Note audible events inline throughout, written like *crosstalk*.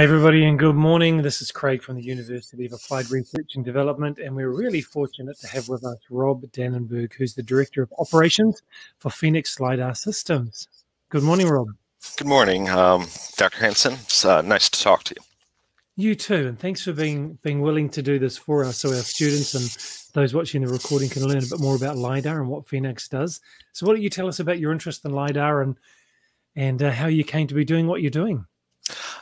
Hey, everybody, and good morning. This is Craig from the University of Applied Research and Development, and we're really fortunate to have with us Rob Dannenberg, who's the Director of Operations for Phoenix LiDAR Systems. Good morning, Rob. Good morning, um, Dr. Hanson. It's uh, nice to talk to you. You too, and thanks for being being willing to do this for us, so our students and those watching the recording can learn a bit more about lidar and what Phoenix does. So, why don't you tell us about your interest in lidar and and uh, how you came to be doing what you're doing?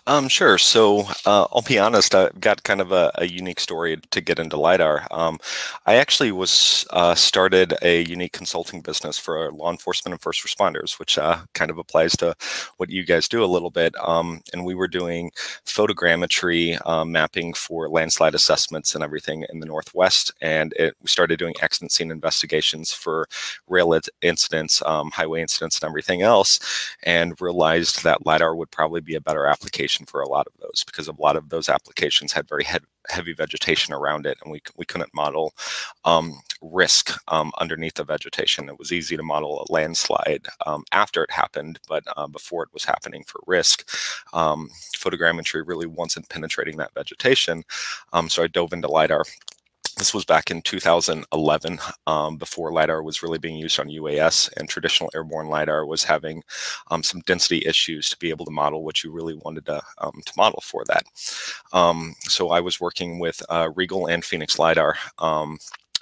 Um, sure. So uh, I'll be honest, I've got kind of a, a unique story to get into LiDAR. Um, I actually was uh, started a unique consulting business for law enforcement and first responders, which uh, kind of applies to what you guys do a little bit. Um, and we were doing photogrammetry uh, mapping for landslide assessments and everything in the Northwest. And it, we started doing accident scene investigations for rail incidents, um, highway incidents, and everything else, and realized that LiDAR would probably be a better application for a lot of those because a lot of those applications had very he heavy vegetation around it and we, we couldn't model um, risk um, underneath the vegetation. It was easy to model a landslide um, after it happened, but uh, before it was happening for risk, um, photogrammetry really wasn't penetrating that vegetation. Um, so I dove into LiDAR this was back in 2011, um, before LiDAR was really being used on UAS, and traditional airborne LiDAR was having um, some density issues to be able to model what you really wanted to, um, to model for that. Um, so I was working with uh, RIEGL and Phoenix LiDAR um,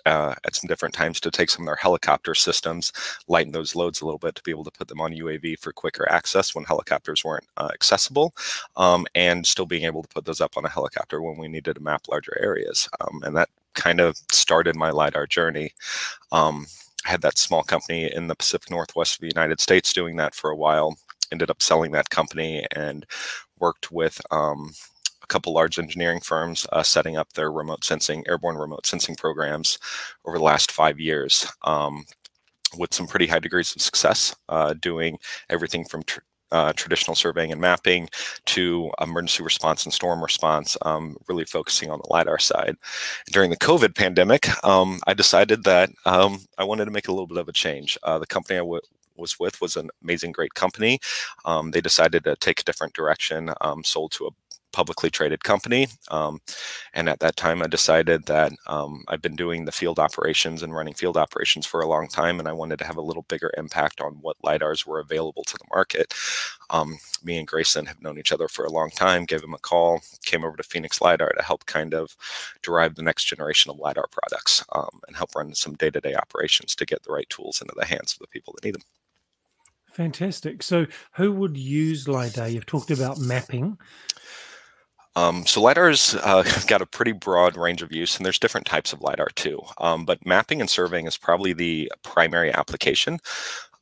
uh, at some different times to take some of their helicopter systems, lighten those loads a little bit to be able to put them on UAV for quicker access when helicopters weren't uh, accessible, um, and still being able to put those up on a helicopter when we needed to map larger areas. Um, and that kind of started my LiDAR journey. Um, I had that small company in the Pacific Northwest of the United States doing that for a while, ended up selling that company and worked with um, a couple large engineering firms uh, setting up their remote sensing, airborne remote sensing programs over the last five years. Um, with some pretty high degrees of success, uh, doing everything from uh, traditional surveying and mapping to emergency response and storm response, um, really focusing on the LiDAR side. During the COVID pandemic, um, I decided that um, I wanted to make a little bit of a change. Uh, the company I was with was an amazing, great company. Um, they decided to take a different direction, um, sold to a publicly traded company. Um, and at that time, I decided that um, I've been doing the field operations and running field operations for a long time, and I wanted to have a little bigger impact on what LiDARs were available to the market. Um, me and Grayson have known each other for a long time, gave him a call, came over to Phoenix LiDAR to help kind of derive the next generation of LiDAR products um, and help run some day to day operations to get the right tools into the hands of the people that need them. Fantastic. So, who would use LiDAR? You've talked about mapping. Um, so LiDAR's uh, *laughs* got a pretty broad range of use, and there's different types of LiDAR too. Um, but mapping and surveying is probably the primary application.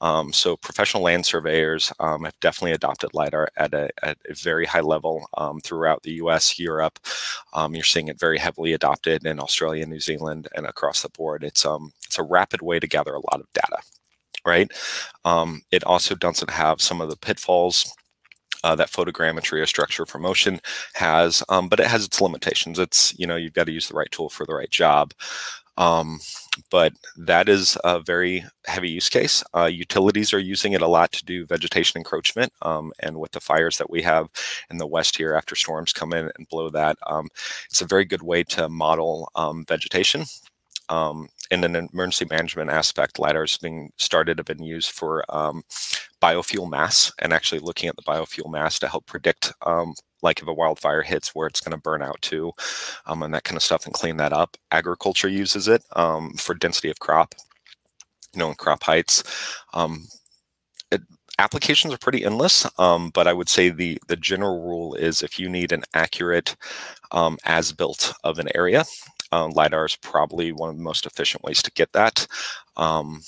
Um, so professional land surveyors um, have definitely adopted LiDAR at a, at a very high level um, throughout the US, Europe. Um, you're seeing it very heavily adopted in Australia, New Zealand, and across the board. It's, um, it's a rapid way to gather a lot of data, right? Um, it also doesn't have some of the pitfalls uh, that photogrammetry or structure for motion has, um, but it has its limitations. It's, you know, you've got to use the right tool for the right job. Um, but that is a very heavy use case. Uh, utilities are using it a lot to do vegetation encroachment. Um, and with the fires that we have in the west here after storms come in and blow that, um, it's a very good way to model um, vegetation um, in an emergency management aspect, LiDAR is being started have been used for um, biofuel mass and actually looking at the biofuel mass to help predict um, like if a wildfire hits where it's going to burn out to um, and that kind of stuff and clean that up. Agriculture uses it um, for density of crop, you know, and crop heights. Um, it, applications are pretty endless, um, but I would say the the general rule is if you need an accurate um, as built of an area, uh, LiDAR is probably one of the most efficient ways to get that. Um,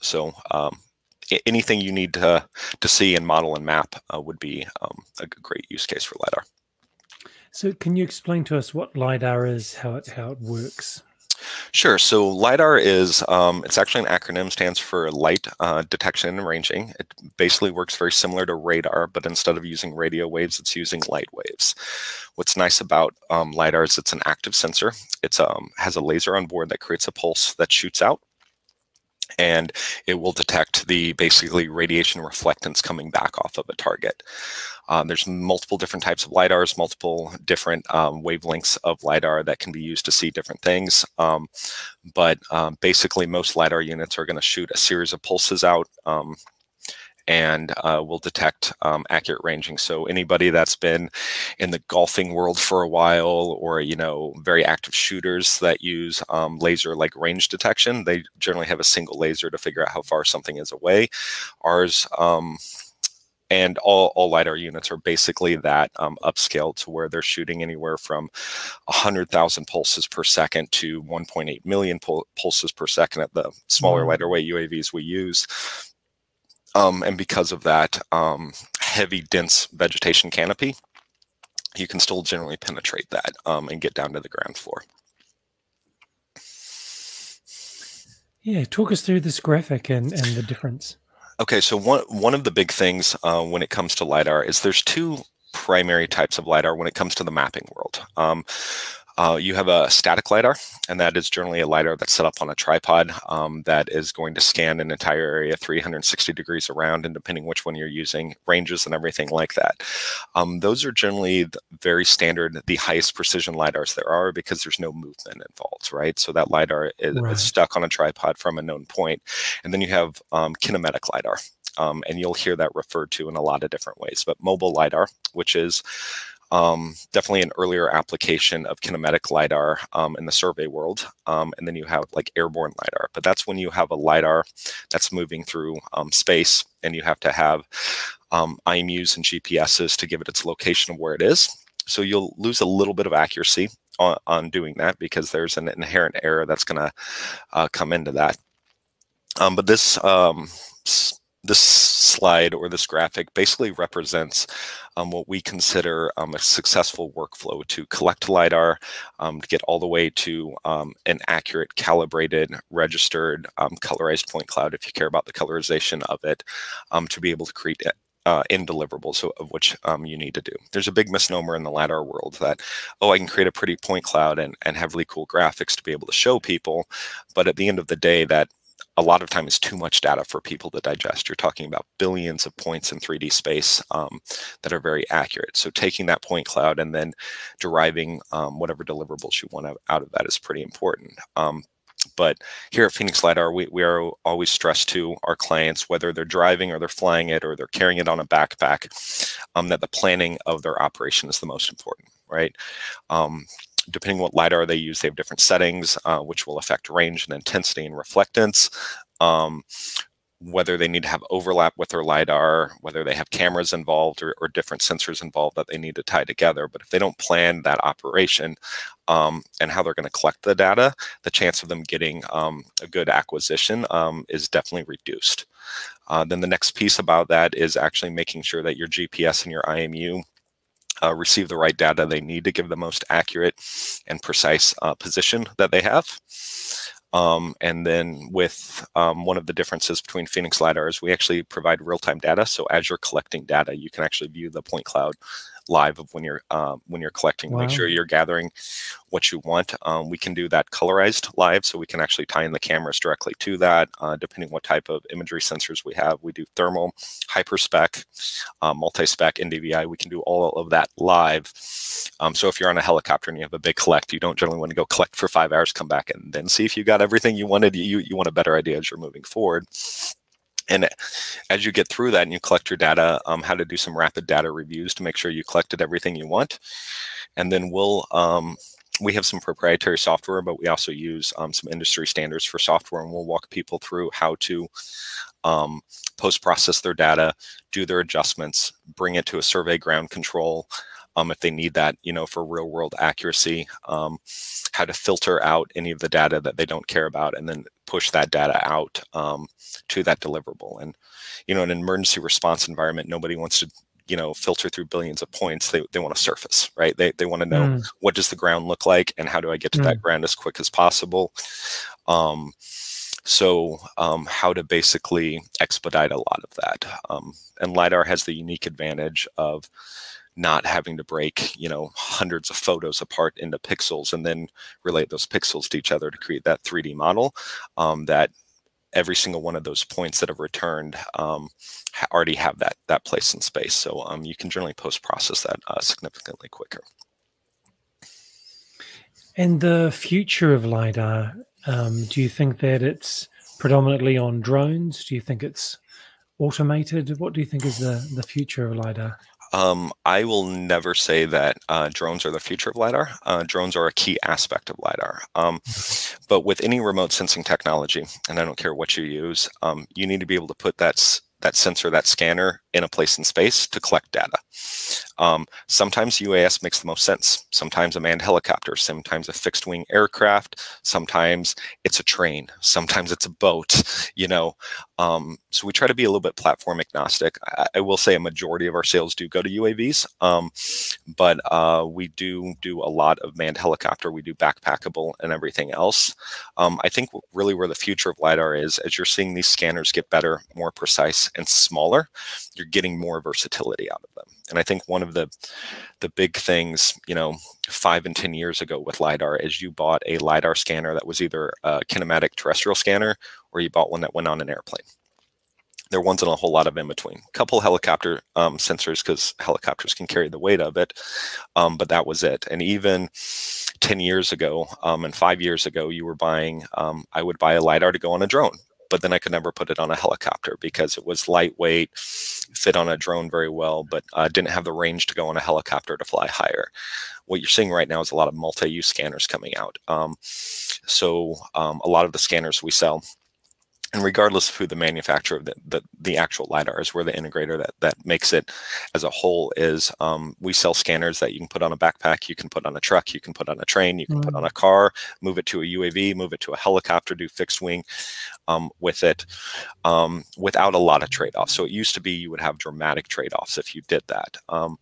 so um, anything you need to, to see and model and map uh, would be um, a great use case for LiDAR. So can you explain to us what LiDAR is, how it, how it works? Sure. So LiDAR is, um, it's actually an acronym, stands for Light uh, Detection and Ranging. It basically works very similar to radar, but instead of using radio waves, it's using light waves. What's nice about um, LiDAR is it's an active sensor. It um, has a laser on board that creates a pulse that shoots out and it will detect the basically radiation reflectance coming back off of a target. Um, there's multiple different types of LiDARs, multiple different um, wavelengths of LiDAR that can be used to see different things. Um, but um, basically, most LiDAR units are going to shoot a series of pulses out um, and uh, will detect um, accurate ranging. So anybody that's been in the golfing world for a while, or you know, very active shooters that use um, laser like range detection, they generally have a single laser to figure out how far something is away. Ours. Um, and all, all LiDAR units are basically that um, upscale to where they're shooting anywhere from 100,000 pulses per second to 1.8 million pul pulses per second at the smaller, lighter weight UAVs we use. Um, and because of that um, heavy, dense vegetation canopy, you can still generally penetrate that um, and get down to the ground floor. Yeah, talk us through this graphic and, and the difference. Okay, so one one of the big things uh, when it comes to lidar is there's two primary types of lidar when it comes to the mapping world. Um, uh, you have a static LiDAR, and that is generally a LiDAR that's set up on a tripod um, that is going to scan an entire area 360 degrees around, and depending which one you're using, ranges and everything like that. Um, those are generally very standard, the highest precision LiDARs there are because there's no movement involved, right? So that LiDAR is, right. stuck on a tripod from a known point. And then you have um, kinematic LiDAR. Um, and you'll hear that referred to in a lot of different ways. But mobile LiDAR, which is um, definitely an earlier application of kinematic LiDAR um, in the survey world. Um, and then you have like airborne LiDAR, but that's when you have a LiDAR that's moving through um, space and you have to have um, IMUs and GPSs to give it its location of where it is. So you'll lose a little bit of accuracy on, on doing that because there's an inherent error that's going to uh, come into that. Um, but this this slide or this graphic basically represents um, what we consider um, a successful workflow to collect LiDAR, um, to get all the way to um, an accurate, calibrated, registered, um, colorized point cloud, if you care about the colorization of it, um, to be able to create uh, in deliverables so, of which um, you need to do. There's a big misnomer in the LiDAR world that, oh, I can create a pretty point cloud and, and have really cool graphics to be able to show people. But at the end of the day, that a lot of time is too much data for people to digest. You're talking about billions of points in 3D space um, that are very accurate. So taking that point cloud and then deriving um, whatever deliverables you want out of that is pretty important. Um, but here at Phoenix LiDAR, we, we are always stressed to our clients, whether they're driving or they're flying it or they're carrying it on a backpack, um, that the planning of their operation is the most important, right? Depending what LiDAR they use, they have different settings, uh, which will affect range and intensity and reflectance. Um, whether they need to have overlap with their LiDAR, whether they have cameras involved or, or, different sensors involved that they need to tie together. But if they don't plan that operation um, and how they're going to collect the data, the chance of them getting um, a good acquisition um, is definitely reduced. Uh, then the next piece about that is actually making sure that your GPS and your IMU uh, receive the right data they need to give the most accurate and precise uh, position that they have. Um, and then with um, one of the differences between Phoenix LiDAR is we actually provide real-time data. So as you're collecting data, you can actually view the point cloud live of when you're uh, when you're collecting. Wow. Make sure you're gathering what you want. Um, we can do that colorized live, so we can actually tie in the cameras directly to that. Uh, depending what type of imagery sensors we have, we do thermal, hyperspec, uh, multi-spec, NDVI. We can do all of that live. Um, so if you're on a helicopter and you have a big collect, you don't generally want to go collect for five hours, come back and then see if you got everything you wanted. You you want a better idea as you're moving forward. And as you get through that and you collect your data, um, how to do some rapid data reviews to make sure you collected everything you want. And then we'll, um, we have some proprietary software, but we also use um, some industry standards for software, and we'll walk people through how to um, post-process their data, do their adjustments, bring it to a survey ground control, um, if they need that, you know, for real world accuracy, um, how to filter out any of the data that they don't care about and then push that data out um, to that deliverable. And, you know, in an emergency response environment, nobody wants to, you know, filter through billions of points. They, they want to surface, right? They, they want to know mm. what does the ground look like and how do I get to mm. that ground as quick as possible. Um, so um, how to basically expedite a lot of that. Um, and LiDAR has the unique advantage of not having to break, you know, hundreds of photos apart into pixels and then relate those pixels to each other to create that 3D model um, that every single one of those points that have returned um, already have that that place in space. So um, you can generally post process that uh, significantly quicker. And the future of LiDAR, um, do you think that it's predominantly on drones? Do you think it's automated? What do you think is the, the future of LiDAR? Um, I will never say that uh, drones are the future of LiDAR. Uh, drones are a key aspect of LiDAR. Um, *laughs* but with any remote sensing technology, and I don't care what you use, um, you need to be able to put that, that sensor, that scanner in a place in space to collect data. Um, sometimes UAS makes the most sense. Sometimes a manned helicopter, sometimes a fixed wing aircraft, sometimes it's a train, sometimes it's a boat, *laughs* you know. Um, so we try to be a little bit platform agnostic. I, I, will say a majority of our sales do go to UAVs, um, but uh, we do do a lot of manned helicopter. We do backpackable and everything else. Um, I think really where the future of LiDAR is, as you're seeing these scanners get better, more precise, and smaller, you're getting more versatility out of them. And I think one of the the big things, you know, five and 10 years ago with LiDAR is you bought a LiDAR scanner that was either a kinematic terrestrial scanner or you bought one that went on an airplane. There wasn't a whole lot of in between. A couple helicopter um, sensors because helicopters can carry the weight of it, um, but that was it. And even 10 years ago um, and five years ago, you were buying, um, I would buy a LiDAR to go on a drone but then I could never put it on a helicopter because it was lightweight, fit on a drone very well, but uh, didn't have the range to go on a helicopter to fly higher. What you're seeing right now is a lot of multi-use scanners coming out. Um, so um, a lot of the scanners we sell and regardless of who the manufacturer of the, the, the, actual lidar is we're the integrator that that makes it as a whole is um, we sell scanners that you can put on a backpack you can put on a truck you can put on a train you can mm. put on a car move it to a uav move it to a helicopter do fixed wing um, with it um, without a lot of trade-offs. So it used to be you would have dramatic trade-offs if you did that um,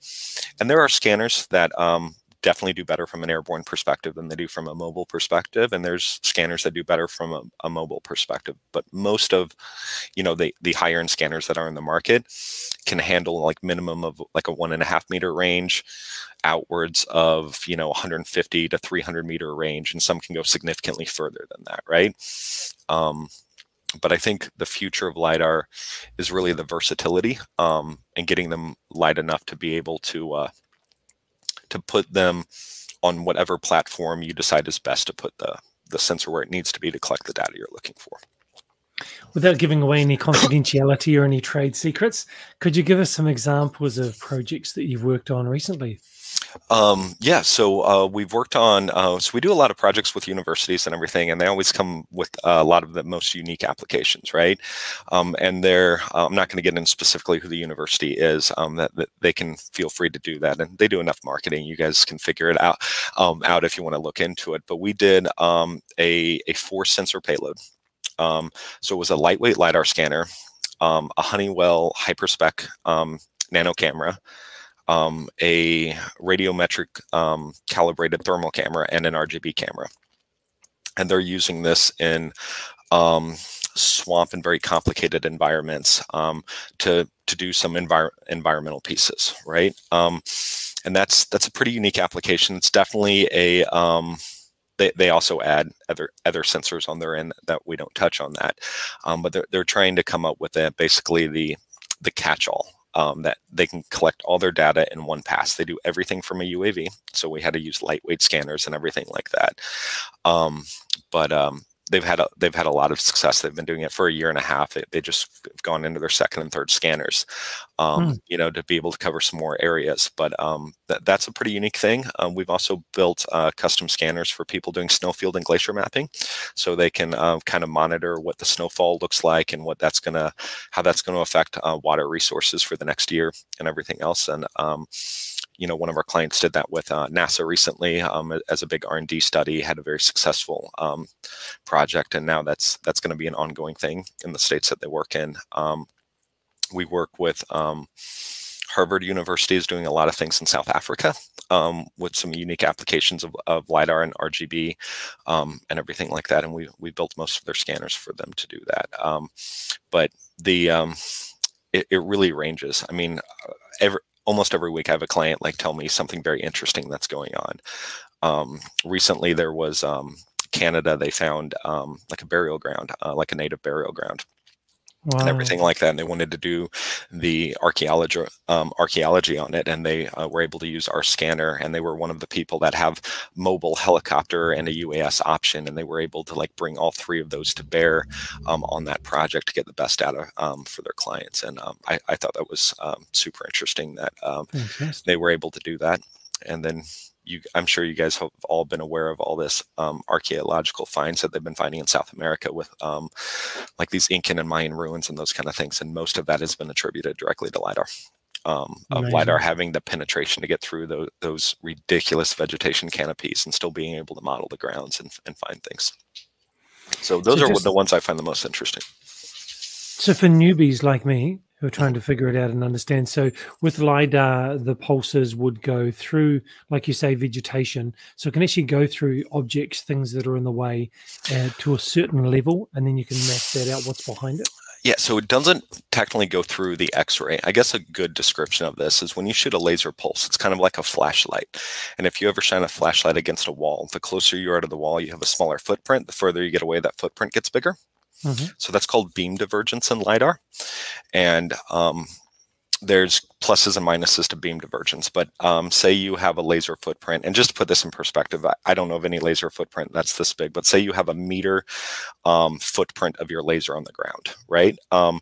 and there are scanners that um, definitely do better from an airborne perspective than they do from a mobile perspective and there's scanners that do better from a, a, mobile perspective but most of you know the the higher end scanners that are in the market can handle like minimum of like a one and a half meter range outwards of you know 150 to 300 meter range and some can go significantly further than that right? Um, but I think the future of LiDAR is really the versatility um, and getting them light enough to be able to uh, to put them on whatever platform you decide is best to put the, the sensor where it needs to be to collect the data you're looking for. Without giving away any confidentiality or any trade secrets, could you give us some examples of projects that you've worked on recently? Um, yeah, so uh, we've worked on, uh, so we do a lot of projects with universities and everything, and they always come with a lot of the most unique applications, right? Um, and they're, uh, I'm not going to get into specifically who the university is, um, that, that, they can feel free to do that. And they do enough marketing. You guys can figure it out, um, out if you want to look into it. But we did um, a, a four sensor payload. Um, so it was a lightweight LiDAR scanner, a Honeywell Hyperspec nano camera, um, a radiometric um, calibrated thermal camera and an RGB camera. And they're using this in um, swamp and very complicated environments um, to to do some envir environmental pieces, right? Um, and that's that's a pretty unique application. It's definitely a um, they, they also add other other sensors on their end that we don't touch on that, but they're they're trying to come up with a, basically the the catch-all um, that they can collect all their data in one pass. They do everything from a UAV, so we had to use lightweight scanners and everything like that. Um, but um, they've had a, they've had a lot of success. They've been doing it for a year and a half. They, they just have gone into their second and third scanners, um, hmm. you know, to be able to cover some more areas. But um, th that's a pretty unique thing. Um, we've also built uh, custom scanners for people doing snowfield and glacier mapping, so they can uh, kind of monitor what the snowfall looks like and what that's gonna, how that's going to affect uh, water resources for the next year and everything else. And um, you know, one of our clients did that with uh, NASA recently um, as a big R&D study, had a very successful um, project, and now that's that's going to be an ongoing thing in the states that they work in. Um, we work with um, Harvard University is doing a lot of things in South Africa um, with some unique applications of, of LiDAR and RGB um, and everything like that. And we, we built most of their scanners for them to do that. Um, but the um, it, it, really ranges. I mean, uh, every, almost every week I have a client like tell me something very interesting that's going on. Um, recently, there was um, Canada, they found um, like a burial ground, uh, like a native burial ground wow. and everything like that. And they wanted to do the archaeology um, archaeology on it, and they uh, were able to use our scanner. And they were one of the people that have mobile helicopter and a UAS option, and they were able to like bring all three of those to bear um, on that project to get the best data um, for their clients. And um, I, I, thought that was um, super interesting that um, they were able to do that. And then you, I'm sure you guys have all been aware of all this um, archaeological finds that they've been finding in South America with um, like these Incan and Mayan ruins and those kind of things. And most of that has been attributed directly to LIDAR. Um, of LIDAR having the penetration to get through those, those ridiculous vegetation canopies and still being able to model the grounds and, and find things. So those so are the ones I find the most interesting. So for newbies like me, who are trying to figure it out and understand. So with LiDAR, the pulses would go through, like you say, vegetation. So it can actually go through objects, things that are in the way uh, to a certain level, and then you can map that out what's behind it. Yeah, so it doesn't technically go through the X-ray. I guess a good description of this is when you shoot a laser pulse, it's kind of like a flashlight. And if you ever shine a flashlight against a wall, the closer you are to the wall, you have a smaller footprint. The further you get away, that footprint gets bigger. Mm -hmm. So that's called beam divergence in LiDAR. And um, there's pluses and minuses to beam divergence. But um, say you have a laser footprint, and just to put this in perspective, I, I, don't know of any laser footprint that's this big, but say you have a meter um, footprint of your laser on the ground, right? Um,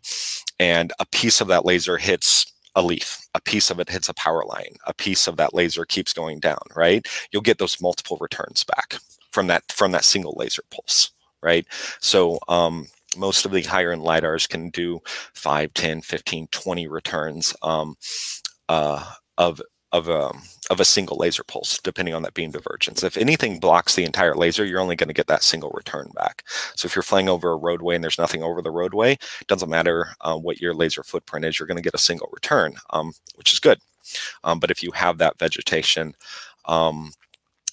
and a piece of that laser hits a leaf, a piece of it hits a power line, a piece of that laser keeps going down, right? You'll get those multiple returns back from that from that single laser pulse right? So um, most of the higher end LiDARs can do 5, 10, 15, 20 returns um, uh, of of a, um, of a single laser pulse, depending on that beam divergence. If anything blocks the entire laser, you're only going to get that single return back. So if you're flying over a roadway and there's nothing over the roadway, it doesn't matter uh, what your laser footprint is, you're going to get a single return, um, which is good. Um, but if you have that vegetation, um,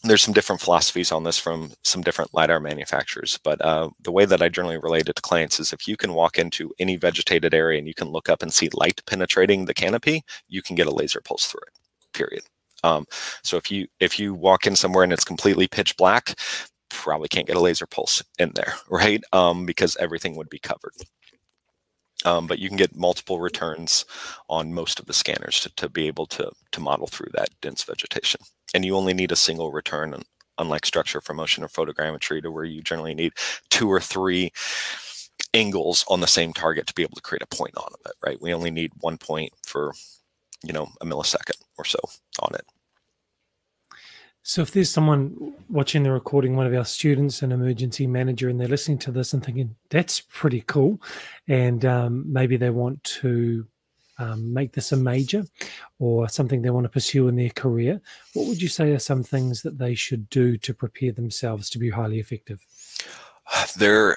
there's some different philosophies on this from some different lidar manufacturers but uh, the way that i generally relate it to clients is if you can walk into any vegetated area and you can look up and see light penetrating the canopy you can get a laser pulse through it period. Um, so if you if you walk in somewhere and it's completely pitch black probably can't get a laser pulse in there *laughs* right? Um, because everything would be covered. Um, but you can get multiple returns on most of the scanners to, to be able to, to model through that dense vegetation. And you only need a single return, unlike structure for motion or photogrammetry, to where you generally need two or three angles on the same target to be able to create a point on it, right? We only need one point for, you know, a millisecond or so on it. So if there's someone watching the recording, one of our students, an emergency manager, and they're listening to this and thinking that's pretty cool, and um, maybe they want to um, make this a major or something they want to pursue in their career, what would you say are some things that they should do to prepare themselves to be highly effective? *sighs* There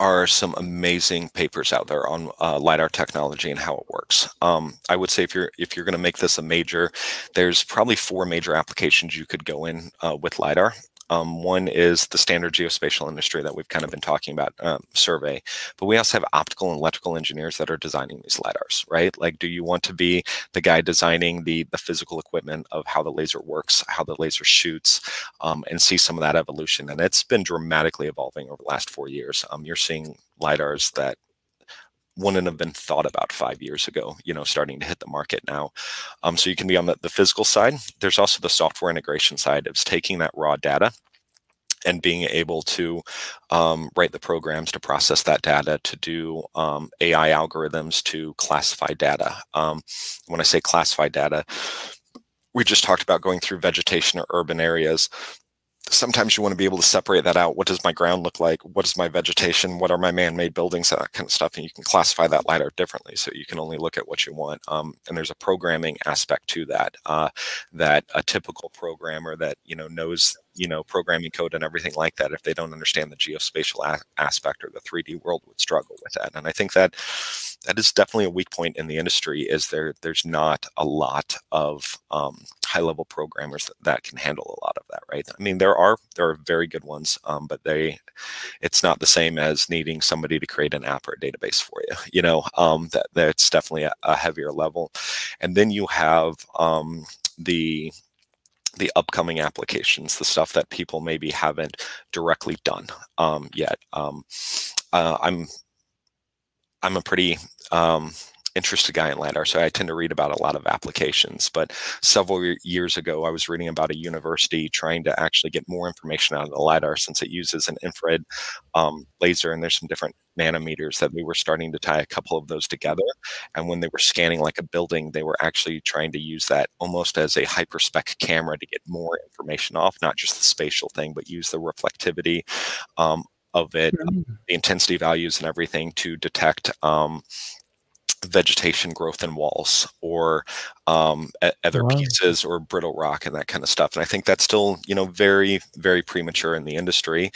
are some amazing papers out there on uh, lidar technology and how it works. Um, I would say if you're if you're going to make this a major, there's probably four major applications you could go in uh, with lidar. Um, one is the standard geospatial industry that we've kind of been talking about, um, survey. But we also have optical and electrical engineers that are designing these lidars, right? Like, do you want to be the guy designing the the physical equipment of how the laser works, how the laser shoots, um, and see some of that evolution? And it's been dramatically evolving over the last four years. Um, you're seeing lidars that wouldn't have been thought about five years ago, you know, starting to hit the market now. Um, so you can be on the, the physical side. There's also the software integration side. It's taking that raw data and being able to um, write the programs to process that data, to do um, AI algorithms to classify data. Um, when I say classify data, we just talked about going through vegetation or urban areas sometimes you want to be able to separate that out. What does my ground look like? What is my vegetation? What are my man-made buildings? That kind of stuff. And you can classify that lidar differently. So you can only look at what you want. Um, and there's a programming aspect to that, uh, that a typical programmer that, you know, knows you know programming code and everything like that if they don't understand the geospatial aspect or the 3d world would struggle with that and i think that that is definitely a weak point in the industry is there there's not a lot of um, high level programmers that, that, can handle a lot of that right? I mean there are there are very good ones um, but they it's not the same as needing somebody to create an app or a database for you you know? Um, that that's definitely a, a, heavier level. And then you have um, the the upcoming applications, the stuff that people maybe haven't directly done um, yet. Um, uh, I'm I'm a pretty um, interested guy in LiDAR, so I tend to read about a lot of applications. But several years ago, I was reading about a university trying to actually get more information out of the LiDAR since it uses an infrared um, laser, and there's some different nanometers that we were starting to tie a couple of those together. And when they were scanning like a building, they were actually trying to use that almost as a hyperspec camera to get more information off, not just the spatial thing, but use the reflectivity um, of it, mm. the intensity values and everything to detect um, vegetation growth in walls or um, other wow. pieces or brittle rock and that kind of stuff. And I think that's still, you know, very, very premature in the industry.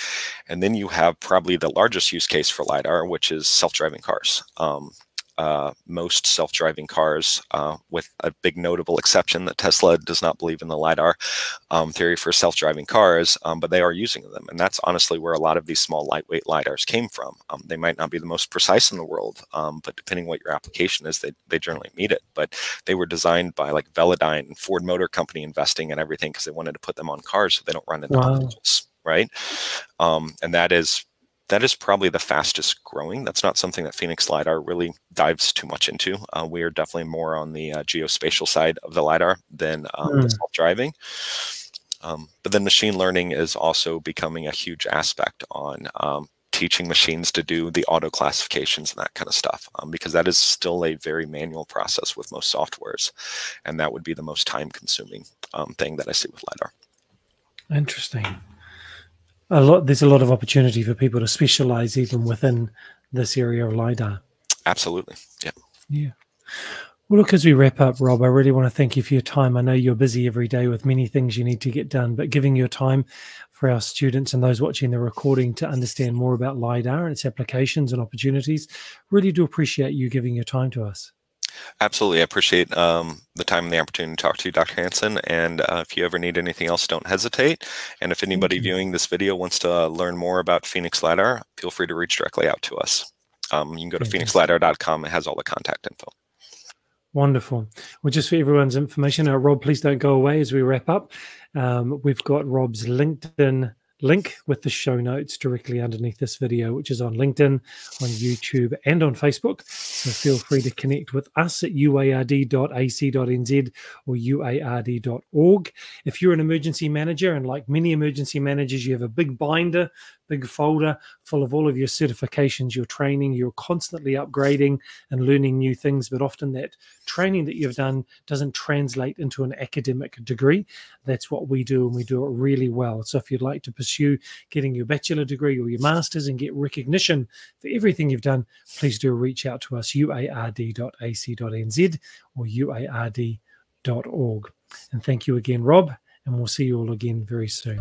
And then you have probably the largest use case for LiDAR, which is self-driving cars. Um, uh, most self-driving cars, uh, with a big notable exception that Tesla does not believe in the lidar um, theory for self-driving cars, um, but they are using them, and that's honestly where a lot of these small, lightweight lidars came from. Um, they might not be the most precise in the world, um, but depending what your application is, they they generally meet it. But they were designed by like Velodyne and Ford Motor Company investing in everything because they wanted to put them on cars so they don't run into wow. obstacles, right? Um, and that is that is probably the fastest growing. That's not something that Phoenix LiDAR really dives too much into. Uh, we are definitely more on the uh, geospatial side of the LiDAR than um, mm. the self-driving. Um, but then machine learning is also becoming a huge aspect on um, teaching machines to do the auto classifications and that kind of stuff, um, because that is still a very manual process with most softwares. And that would be the most time consuming um, thing that I see with LiDAR. Interesting a lot there's a lot of opportunity for people to specialize even within this area of lidar. Absolutely. Yeah. Yeah. Well look as we wrap up rob i really want to thank you for your time. I know you're busy every day with many things you need to get done but giving your time for our students and those watching the recording to understand more about lidar and its applications and opportunities really do appreciate you giving your time to us Absolutely. I appreciate um, the time and the opportunity to talk to you, Dr. Hanson. And uh, if you ever need anything else, don't hesitate. And if anybody viewing this video wants to uh, learn more about Phoenix LiDAR, feel free to reach directly out to us. Um, you can go to phoenixlidar.com. It has all the contact info. Wonderful. Well, just for everyone's information, uh, Rob, please don't go away as we wrap up. Um, we've got Rob's LinkedIn link with the show notes directly underneath this video, which is on LinkedIn, on YouTube, and on Facebook. So feel free to connect with us at uard.ac.nz or uard.org. If you're an emergency manager, and like many emergency managers, you have a big binder big folder full of all of your certifications, your training. You're constantly upgrading and learning new things, but often that training that you've done doesn't translate into an academic degree. That's what we do, and we do it really well. So if you'd like to pursue getting your bachelor degree or your master's and get recognition for everything you've done, please do reach out to us, uard.ac.nz or uard.org. And thank you again, Rob, and we'll see you all again very soon.